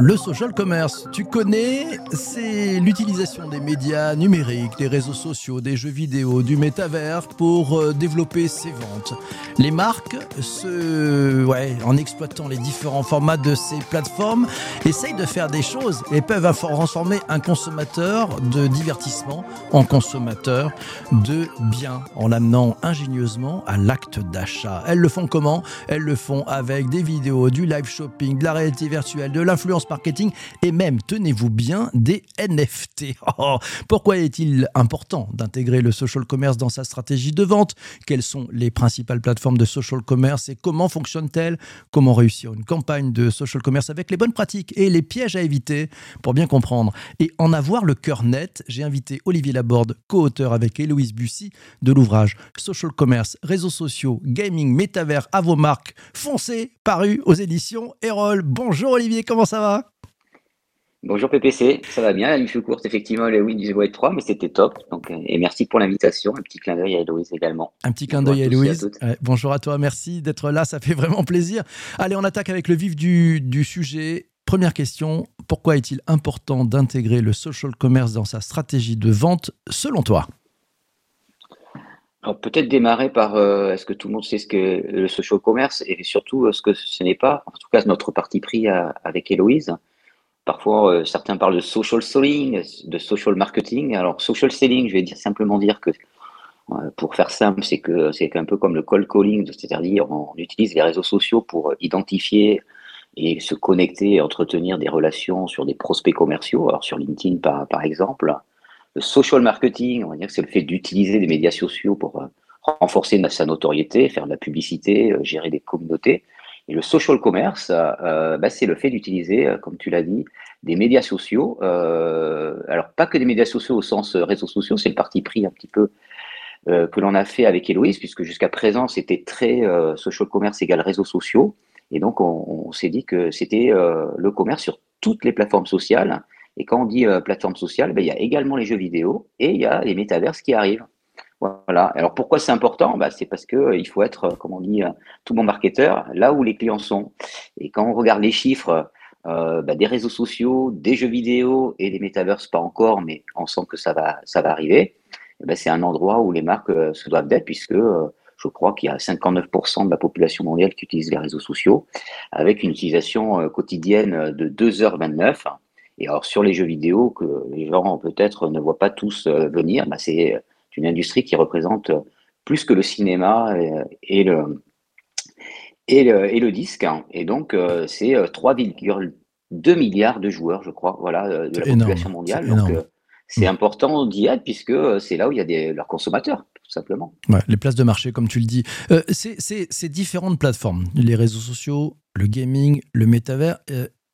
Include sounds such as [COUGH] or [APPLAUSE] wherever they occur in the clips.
Le social commerce, tu connais, c'est l'utilisation des médias numériques, des réseaux sociaux, des jeux vidéo, du métavers pour euh, développer ses ventes. Les marques, se, ouais, en exploitant les différents formats de ces plateformes, essayent de faire des choses et peuvent transformer un consommateur de divertissement en consommateur de biens, en l'amenant ingénieusement à l'acte d'achat. Elles le font comment? Elles le font avec des vidéos, du live shopping, de la réalité virtuelle, de l'influence marketing et même, tenez-vous bien, des NFT. [LAUGHS] Oh, pourquoi est-il important d'intégrer le social commerce dans sa stratégie de vente? Quelles sont les principales plateformes de social commerce et comment fonctionnent-elles Comment réussir une campagne de social commerce avec les bonnes pratiques et les pièges à éviter? Pour bien comprendre et en avoir le cœur net J'ai invité Olivier Laborde, co-auteur avec Héloïse Bussy de l'ouvrage Social Commerce, réseaux sociaux, gaming, métavers à vos marques. Foncez, paru aux éditions Erol. Bonjour Olivier, comment ça va? Bonjour PPC, ça va bien, la nuit fut courte effectivement, le oui du 3, mais c'était top. Donc, euh, et merci pour l'invitation, un petit clin d'œil à Héloïse également. Un petit clin d'œil à Héloïse. bonjour à toi, merci d'être là, ça fait vraiment plaisir. Allez, on attaque avec le vif du, du sujet. Première question, pourquoi est-il important d'intégrer le social commerce dans sa stratégie de vente selon toi? Alors peut-être démarrer par euh, est-ce que tout le monde sait ce que le social commerce et surtout euh, ce que ce n'est pas, en tout cas notre parti pris avec Héloïse. Parfois, euh, certains parlent de social selling, de social marketing. Alors, social selling, je vais dire simplement dire que, pour faire simple, c'est que c'est un peu comme le cold calling, c'est-à-dire on utilise les réseaux sociaux pour identifier et se connecter et entretenir des relations sur des prospects commerciaux. Alors, sur LinkedIn, par, par exemple. Le social marketing, on va dire que c'est le fait d'utiliser des médias sociaux pour euh, renforcer sa notoriété, faire de la publicité, euh, gérer des communautés. Et le social commerce, euh, bah, c'est le fait d'utiliser, comme tu l'as dit, des médias sociaux. alors, pas que des médias sociaux au sens réseaux sociaux, c'est le parti pris un petit peu que l'on a fait avec Héloïse, puisque jusqu'à présent, c'était très social commerce égale réseaux sociaux. Et donc, on s'est dit que c'était le commerce sur toutes les plateformes sociales et quand on dit euh, plateforme sociale, ben, il y a également les jeux vidéo et il y a les métaverses qui arrivent. Voilà. Alors pourquoi c'est important? Ben, C'est parce qu'il euh, faut être, euh, comme on dit, tout bon marketeur là où les clients sont. Et quand on regarde les chiffres ben, des réseaux sociaux, des jeux vidéo et des métaverses, pas encore, mais on sent que ça va, ça va arriver. Ben, c'est un endroit où les marques se doivent d'être, puisque je crois qu'il y a 59% de la population mondiale qui utilise les réseaux sociaux, avec une utilisation quotidienne de 2h29. Et alors sur les jeux vidéo que les gens peut-être ne voient pas tous euh, venir, bah, c'est une industrie qui représente plus que le cinéma et, le, et le, et le disque. Hein. Et donc euh, c'est 3,2 milliards de joueurs, je crois, voilà, euh, de la population mondiale. Donc c'est mm. important d'y être puisque c'est là où il y a des, leurs consommateurs. Tout simplement. les places de marché, comme tu le dis. c'est différentes plateformes, les réseaux sociaux, le gaming, le métavers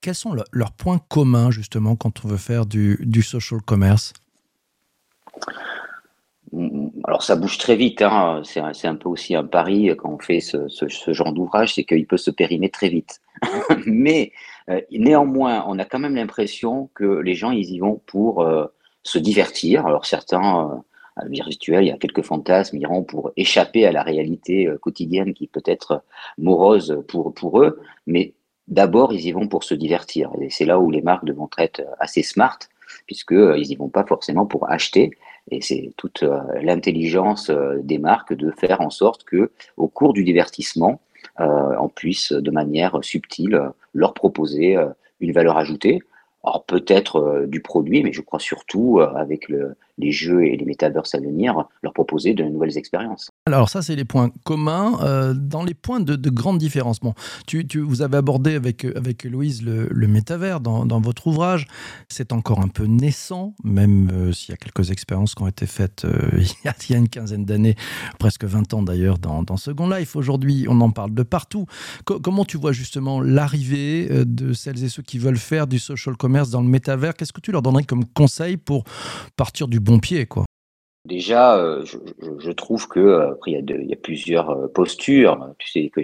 quels sont leurs points communs justement quand on veut faire du, social commerce? Alors ça bouge très vite, hein. c'est un, peu aussi un pari quand on fait ce, genre d'ouvrage, c'est qu'il peut se périmer très vite. [LAUGHS] Mais euh, néanmoins, on a quand même l'impression que les gens ils y vont pour euh, se divertir. Alors certains, euh, virtuels, il y a quelques fantasmes, ils iront pour échapper à la réalité quotidienne qui peut être morose pour, eux. Mais d'abord, ils y vont pour se divertir. Et c'est là où les marques devront être assez smart, puisqu'ils euh, n'y vont pas forcément pour acheter. Et c'est toute euh, l'intelligence euh, des marques de faire en sorte que, au cours du divertissement, on puisse de manière subtile leur proposer une valeur ajoutée. Alors peut-être du produit, mais je crois surtout avec le, les jeux et les métaverses à venir, leur proposer de nouvelles expériences. Alors ça, c'est les points communs. Euh, dans les points de, de grande différence, bon, tu, tu, vous avez abordé avec, avec Louise le, le métavers dans, dans, votre ouvrage. C'est encore un peu naissant, même euh, s'il y a quelques expériences qui ont été faites euh, [LAUGHS] il, y a, une quinzaine d'années, presque 20 ans d'ailleurs, dans, dans Second Life. Aujourd'hui, on en parle de partout. comment tu vois justement l'arrivée de celles et ceux qui veulent faire du social commerce dans le métavers? Qu'est-ce que tu leur donnerais comme conseil pour partir du bon pied, quoi. Déjà, euh, je, trouve que euh, il y, a plusieurs euh, postures. Tu sais que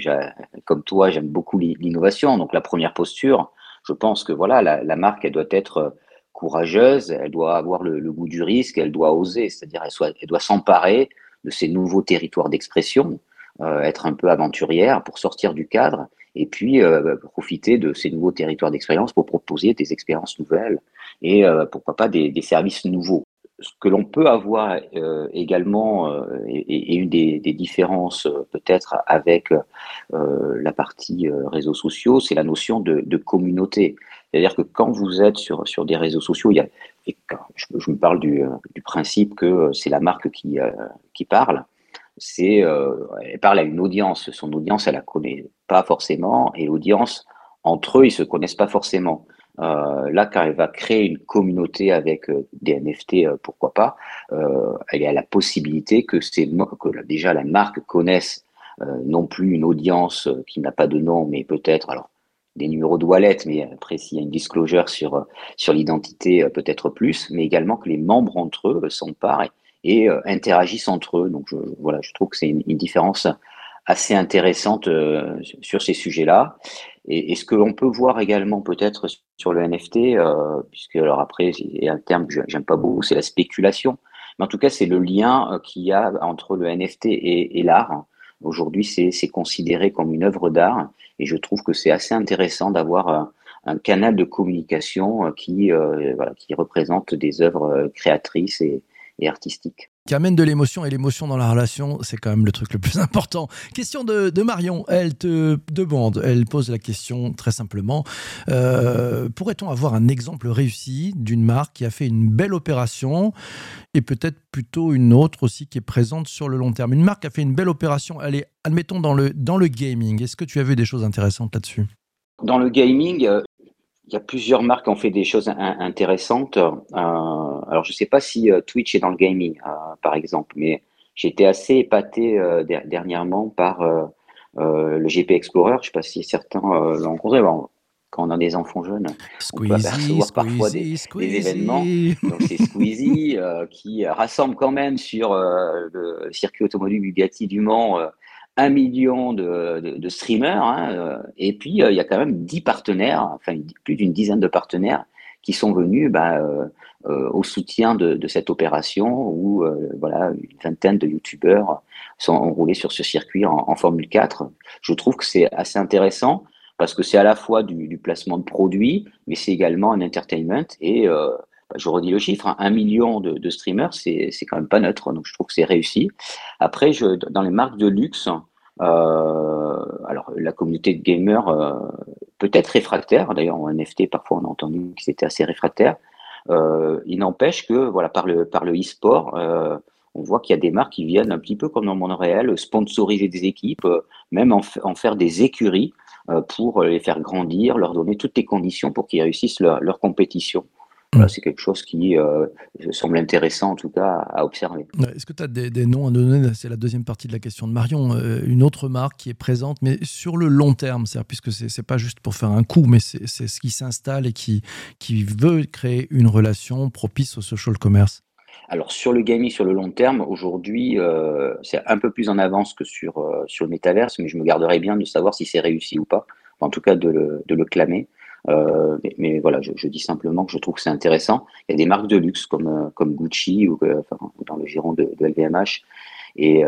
comme toi, j'aime beaucoup l'innovation. Donc la première posture, je pense que voilà, la, marque, elle doit être courageuse, elle doit avoir le, goût du risque, elle doit oser, c'est-à-dire elle, elle doit s'emparer de ces nouveaux territoires d'expression, être un peu aventurière pour sortir du cadre et puis profiter de ces nouveaux territoires d'expérience pour proposer des expériences nouvelles et pourquoi pas des services nouveaux ce que l'on peut avoir euh, également, euh, et, une des, différences euh, peut-être avec la partie réseaux sociaux, c'est la notion de, communauté. C'est-à-dire que quand vous êtes sur, sur des réseaux sociaux, il y a, je, me parle du, du principe que c'est la marque qui, qui parle, c'est elle parle à une audience. Son audience, elle la connaît pas forcément, et l'audience, entre eux, ils se connaissent pas forcément. Euh, là, quand elle va créer une communauté avec euh, des NFT, euh, pourquoi pas, elle a la possibilité que, que déjà la marque connaisse non plus une audience qui n'a pas de nom, mais peut-être alors des numéros de wallet, mais après s'il y a une disclosure sur l'identité, peut-être plus, mais également que les membres entre eux s'emparent et, et interagissent entre eux. Donc voilà, je trouve que c'est une, différence assez intéressante sur ces sujets-là. Et, ce que l'on peut voir également peut-être sur le NFT, euh, puisque alors après, a un terme que j'aime pas beaucoup, c'est la spéculation. Mais en tout cas, c'est le lien euh, qu'il y a entre le NFT et, l'art. Aujourd'hui, c'est considéré comme une œuvre d'art, et je trouve que c'est assez intéressant d'avoir un, un, canal de communication euh, qui, voilà, qui représente des œuvres créatrices et, et artistiques qui amène de l'émotion et l'émotion dans la relation, c'est quand même le truc le plus [LAUGHS] important. Question de, Marion, elle te demande, elle pose la question très simplement, euh, pourrait-on avoir un exemple réussi d'une marque qui a fait une belle opération et peut-être plutôt une autre aussi qui est présente sur le long terme? Une marque a fait une belle opération, elle est, admettons, dans le, dans le gaming. Est-ce que tu as vu des choses intéressantes là-dessus? Dans le gaming, euh, il y a plusieurs marques qui ont fait des choses intéressantes. Euh, alors, je ne sais pas si euh, Twitch est dans le gaming, euh, par exemple, mais j'ai été assez épaté dernièrement par le GP Explorer. Je ne sais pas si certains l'ont rencontré. quand on a des enfants jeunes, on peut apercevoir parfois des, événements. Donc c'est Squeezie qui rassemble quand même sur le circuit automobile Bugatti du Mans un million de, streamers, hein, euh, et puis euh, il y a quand même dix partenaires, enfin plus d'une dizaine de partenaires qui sont venus bah, euh, au soutien de, cette opération où voilà une vingtaine de youtubeurs sont enroulés sur ce circuit en, Formule 4. Je trouve que c'est assez intéressant parce que c'est à la fois du, placement de produits, mais c'est également un entertainment et bah, je redis le chiffre, hein, un million de, streamers, c'est quand même pas neutre, donc je trouve que c'est réussi. Après, je, dans les marques de luxe, euh, alors, la communauté de gamers euh, peut être réfractaire. D'ailleurs, en NFT, parfois, on a entendu que c'était assez réfractaire. Euh, il n'empêche que, voilà, par le par le e-sport, on voit qu'il y a des marques qui viennent un petit peu comme dans le monde réel, sponsoriser des équipes, même en, faire des écuries pour les faire grandir, leur donner toutes les conditions pour qu'ils réussissent leur compétition. Mm. c'est quelque chose qui euh, semble intéressant en tout cas à observer. Est-ce que tu as des, noms à donner? C'est la deuxième partie de la question de Marion. Euh, une autre marque qui est présente, mais sur le long terme, puisque ce n'est pas juste pour faire un coup, mais c'est ce qui s'installe et qui, qui veut créer une relation propice au social commerce. Alors sur le gaming sur le long terme, aujourd'hui, euh, c'est un peu plus en avance que sur, sur le métaverse, mais je me garderai bien de savoir si c'est réussi ou pas, en tout cas de le, de le clamer. Euh, mais, voilà, je, dis simplement que je trouve que c'est intéressant. Il y a des marques de luxe comme, euh, comme Gucci ou euh, dans le giron de, LVMH et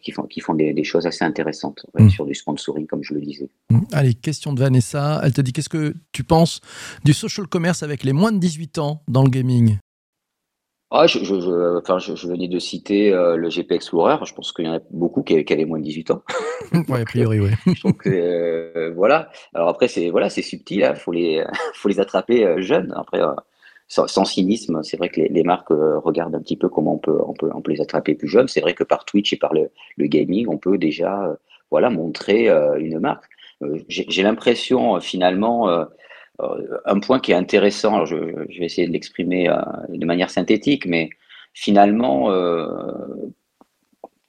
qui font, qui font des, choses assez intéressantes mm. sur du sponsoring, comme je le disais. Mm. Allez, question de Vanessa. Elle te dit qu'est-ce que tu penses du social commerce avec les moins de 18 ans dans le gaming? Ah, je, je, enfin, je, venais de citer euh, le GP Explorer. Je pense qu'il y en a beaucoup qui, avaient moins de 18 ans. [LAUGHS] oui, a priori, oui. Donc, euh, voilà. Alors après, c'est voilà, c'est subtil. Il hein. faut les, [LAUGHS] faut les attraper euh, jeunes. Après, sans, cynisme, c'est vrai que les, marques regardent un petit peu comment on peut, on peut, on peut les attraper plus jeunes. C'est vrai que par Twitch et par le, le gaming, on peut déjà, voilà, montrer une marque. J'ai l'impression finalement euh, un point qui est intéressant, je, vais essayer de l'exprimer euh, de manière synthétique, mais finalement, euh,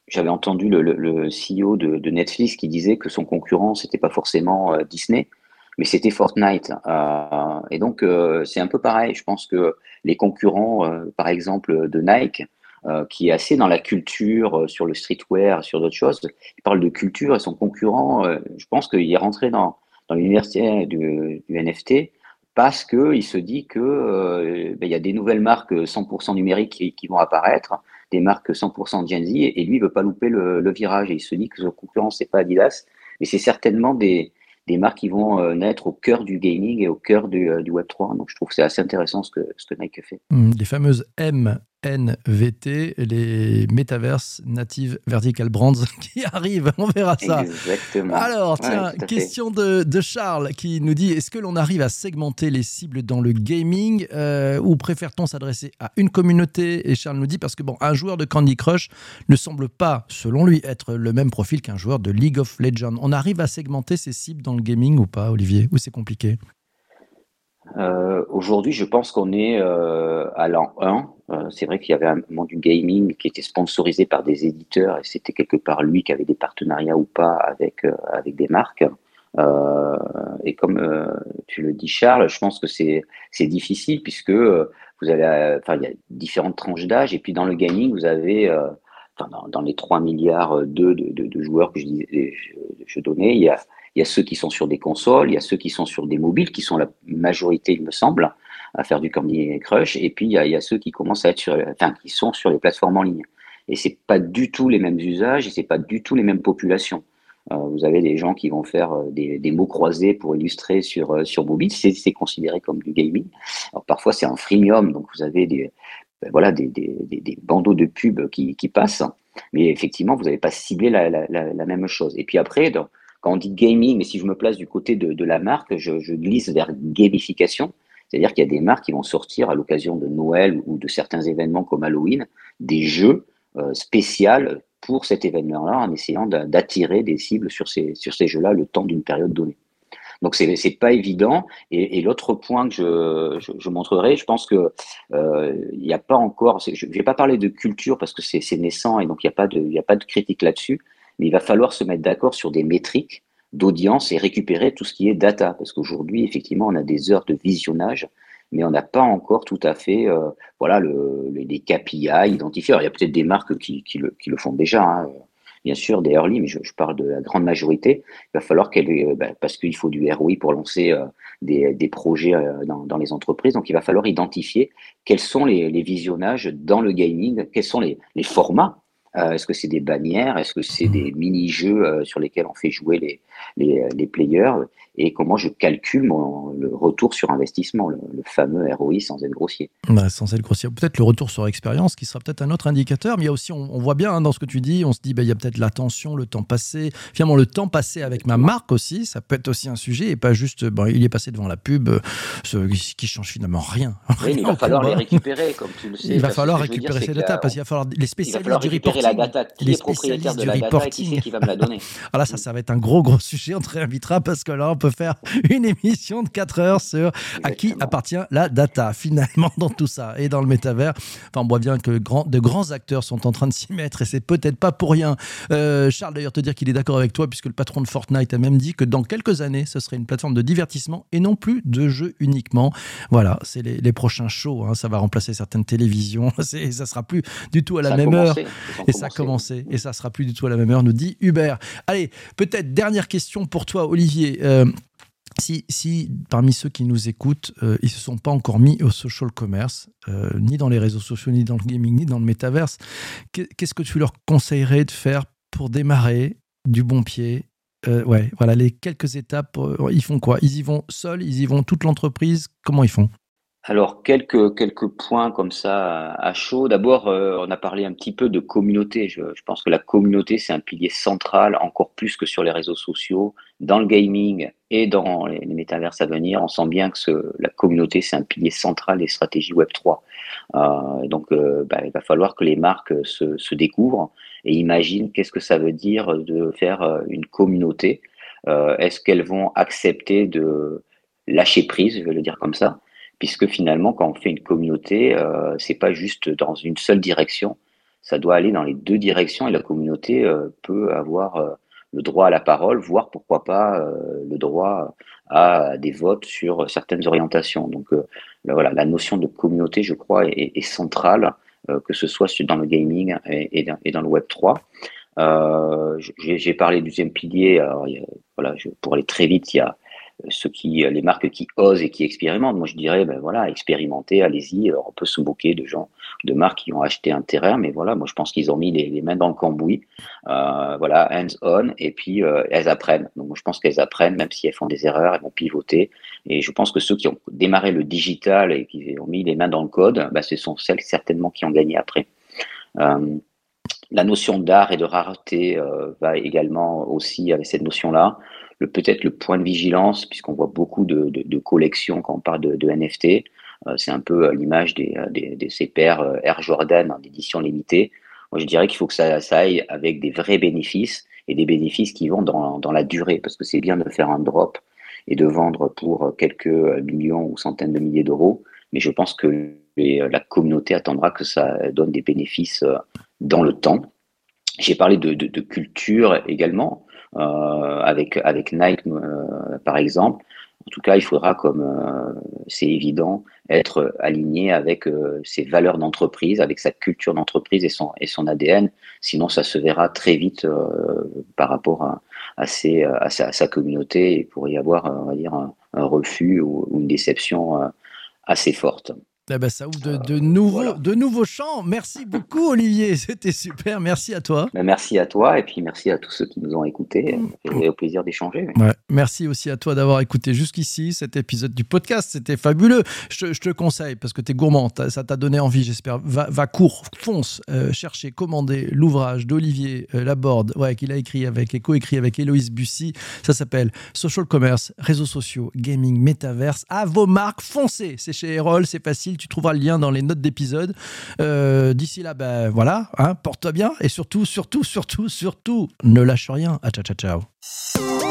j'avais entendu le, CEO de, Netflix qui disait que son concurrent, c'était pas forcément Disney, mais c'était Fortnite. et donc, c'est un peu pareil. Je pense que les concurrents, par exemple, de Nike, qui est assez dans la culture, sur le streetwear, sur d'autres choses, il parle de culture et son concurrent, je pense qu'il est rentré dans, dans l'université du, NFT parce qu'il se dit que euh, ben, y a des nouvelles marques 100% numériques qui, vont apparaître, des marques 100% Gen Z, et, lui, il veut pas louper le, virage. Et il se dit que son concurrent, c'est pas Adidas, mais c'est certainement des, des marques qui vont naître au cœur du gaming et au cœur du, du Web 3. Donc je trouve que c'est assez intéressant ce que, ce que Nike fait. Mmh, les fameuses M NVT, les Metaverse Native Vertical Brands [LAUGHS] qui arrivent. On verra ça. Exactement. Alors, tiens, question de, Charles qui nous dit est-ce que l'on arrive à segmenter les cibles dans le gaming euh, ou préfère-t-on s'adresser à une communauté? Et Charles nous dit parce que bon, un joueur de Candy Crush ne semble pas, selon lui, être le même profil qu'un joueur de League of Legends. On arrive à segmenter ces cibles dans le gaming ou pas, Olivier? Ou c'est compliqué? Euh, Aujourd'hui, je pense qu'on est euh, à l'an 1 euh, c'est vrai qu'il y avait un moment du gaming qui était sponsorisé par des éditeurs et c'était quelque part lui qui avait des partenariats ou pas avec, euh, avec des marques. Euh, et comme tu le dis, Charles, je pense que c'est difficile puisque vous avez, enfin, il y a différentes tranches d'âge et puis dans le gaming, vous avez dans, dans, les 3 milliards de, de, de, joueurs que je, je, je, donnais, il y, a, il y a ceux qui sont sur des consoles, il y a ceux qui sont sur des mobiles, qui sont la majorité, il me semble à faire du Candy Crush. Et puis, il y a, ceux qui commencent à être sur, enfin, qui sont sur les plateformes en ligne. Et c'est pas du tout les mêmes usages et c'est pas du tout les mêmes populations. Euh, vous avez des gens qui vont faire euh, des, mots croisés pour illustrer sur, euh, sur mobile. C'est considéré comme du gaming. Alors, parfois, c'est un freemium. Donc, vous avez des, ben voilà, des, des, bandeaux de pub qui, passent. Mais effectivement, vous n'avez pas ciblé la, la, même chose. Et puis après, quand on dit gaming, mais si je me place du côté de, la marque, je, glisse vers gamification. C'est-à-dire qu'il y a des marques qui vont sortir à l'occasion de Noël ou de certains événements comme Halloween, des jeux euh, spéciaux pour cet événement-là, en essayant d'attirer des cibles sur ces, sur ces jeux-là le temps d'une période donnée. Donc c'est n'est pas évident. Et, l'autre point que je, je, montrerai, je pense que euh, il n'y a pas encore. Je ne vais pas parler de culture parce que c'est naissant et donc il n'y a a pas de critique là-dessus. Mais il va falloir se mettre d'accord sur des métriques d'audience et récupérer tout ce qui est data. Parce qu'aujourd'hui, effectivement, on a des heures de visionnage, mais on n'a pas encore tout à fait euh, voilà, le, les KPI identifiés. Alors, il y a peut-être des marques qui, le, font déjà, hein. bien sûr, des early, mais je, parle de la grande majorité. Il va falloir qu'elle, euh, bah, parce qu'il faut du ROI pour lancer euh, des, projets dans, les entreprises, donc il va falloir identifier quels sont les, visionnages dans le gaming, quels sont les, formats est-ce que c'est des bannières? Est-ce que c'est des mmh. mini-jeux euh, sur lesquels on fait jouer les, les, les players? Et comment je calcule mon, le retour sur investissement, le, fameux ROI sans être grossier? Bah, sans être grossier. Peut-être le retour sur expérience qui sera peut-être un autre indicateur, mais il y a aussi, on, voit bien hein, dans ce que tu dis, on se dit, bah, il y a peut-être l'attention, le temps passé, finalement le temps passé avec ma marque aussi, ça peut être aussi un sujet et pas juste, bon, il est passé devant la pub, ce, qui change finalement rien. Oui, il va falloir les récupérer, comme tu le sais. Il va falloir récupérer ces data parce qu'il va falloir les spécialistes du reporting. La data. Qui les est propriétaire de la data et qui, qui va me la donner [LAUGHS] Voilà, ça, ça va être un gros, gros sujet. On te réinvitera parce que là, on peut faire une émission de 4 heures sur à qui appartient la data finalement dans tout ça et dans le métavers. Enfin, on voit bien que grand, de grands acteurs sont en train de s'y mettre et c'est peut-être pas pour rien. Euh, Charles, d'ailleurs, te dire qu'il est d'accord avec toi puisque le patron de Fortnite a même dit que dans quelques années, ce serait une plateforme de divertissement et non plus de jeux uniquement. Voilà, c'est les, prochains shows. Hein. ça va remplacer certaines télévisions. [LAUGHS] Ça sera plus du tout à la même heure. Et ça a commencé. Et ça sera plus du tout à la même heure, nous dit Hubert. Allez, peut-être dernière question pour toi, Olivier. Euh, si, si, parmi ceux qui nous écoutent, euh, ils ne se sont pas encore mis au social commerce, euh, ni dans les réseaux sociaux, ni dans le gaming, ni dans le métaverse, qu'est-ce que tu leur conseillerais de faire pour démarrer du bon pied? Ouais, voilà, les quelques étapes, ils font quoi? Ils y vont seuls Ils y vont toute l'entreprise Comment ils font? Alors, quelques, quelques points comme ça à chaud. D'abord, euh, on a parlé un petit peu de communauté. Je, pense que la communauté, c'est un pilier central, encore plus que sur les réseaux sociaux, dans le gaming et dans les, métaverses à venir. On sent bien que la communauté, c'est un pilier central des stratégies Web3. Euh, donc, euh, bah, il va falloir que les marques se, se découvrent et imaginent qu'est-ce que ça veut dire de faire une communauté. Est-ce qu'elles vont accepter de lâcher prise, je vais le dire comme ça puisque finalement, quand on fait une communauté, euh, c'est pas juste dans une seule direction, ça doit aller dans les deux directions et la communauté euh, peut avoir euh, le droit à la parole, voire pourquoi pas euh, le droit à des votes sur certaines orientations. Donc voilà, la notion de communauté, je crois, est, centrale, que ce soit dans le gaming et, dans, le Web 3. J'ai parlé du deuxième pilier. Voilà, pour aller très vite, il y a ceux qui, les marques qui osent et qui expérimentent. Moi, je dirais, ben voilà, expérimentez, allez-y. On peut se moquer de gens, de marques qui ont acheté un terrain, mais voilà, moi, je pense qu'ils ont mis les, mains dans le cambouis, euh, voilà, hands-on, et puis euh, elles apprennent. Donc, je pense qu'elles apprennent, même si elles font des erreurs, elles vont pivoter. Et je pense que ceux qui ont démarré le digital et qui ont mis les mains dans le code, ben, ce sont celles certainement qui ont gagné après. Euh, la notion d'art et de rareté va également aussi avec cette notion-là peut-être le point de vigilance, puisqu'on voit beaucoup de, collections quand on parle de, NFT. Euh, c'est un peu euh, l'image des, euh, des, paires Air Jordan en édition limitée. Moi, je dirais qu'il faut que ça, aille avec des vrais bénéfices et des bénéfices qui vont dans, la durée, parce que c'est bien de faire un drop et de vendre pour quelques millions ou centaines de milliers d'euros, mais je pense que la communauté attendra que ça donne des bénéfices dans le temps. J'ai parlé de, de, culture également. Euh, avec, avec Nike, euh, par exemple. En tout cas, il faudra, comme euh, c'est évident, être aligné avec ses valeurs d'entreprise, avec sa culture d'entreprise et son, et son ADN. Sinon, ça se verra très vite par rapport à, à, ses, à, sa, communauté. Il pourrait y avoir, on va dire, un, refus ou, une déception assez forte. Eh ben, ça ouvre de, de nouveaux, de nouveaux champs. Merci beaucoup, Olivier. [LAUGHS] C'était super. Merci à toi. Ben, merci à toi et puis merci à tous ceux qui nous ont écoutés. Et au plaisir d'échanger. Merci aussi à toi d'avoir écouté jusqu'ici cet épisode du podcast. C'était fabuleux. Je, te conseille parce que tu es gourmand. Ça t'a donné envie, j'espère. Va, va cours, fonce, euh, chercher, commander l'ouvrage d'Olivier euh, Laborde ouais, qu'il a écrit avec et co-écrit avec Héloïse Bussy. Ça s'appelle Social Commerce, réseaux sociaux, gaming, métaverse. À vos marques, foncez. C'est chez Erol, c'est facile tu trouveras le lien dans les notes d'épisode. Euh, d'ici là, ben voilà, hein, porte-toi bien et surtout, surtout, surtout, surtout, ne lâche rien. Ah, ciao, ciao, ciao.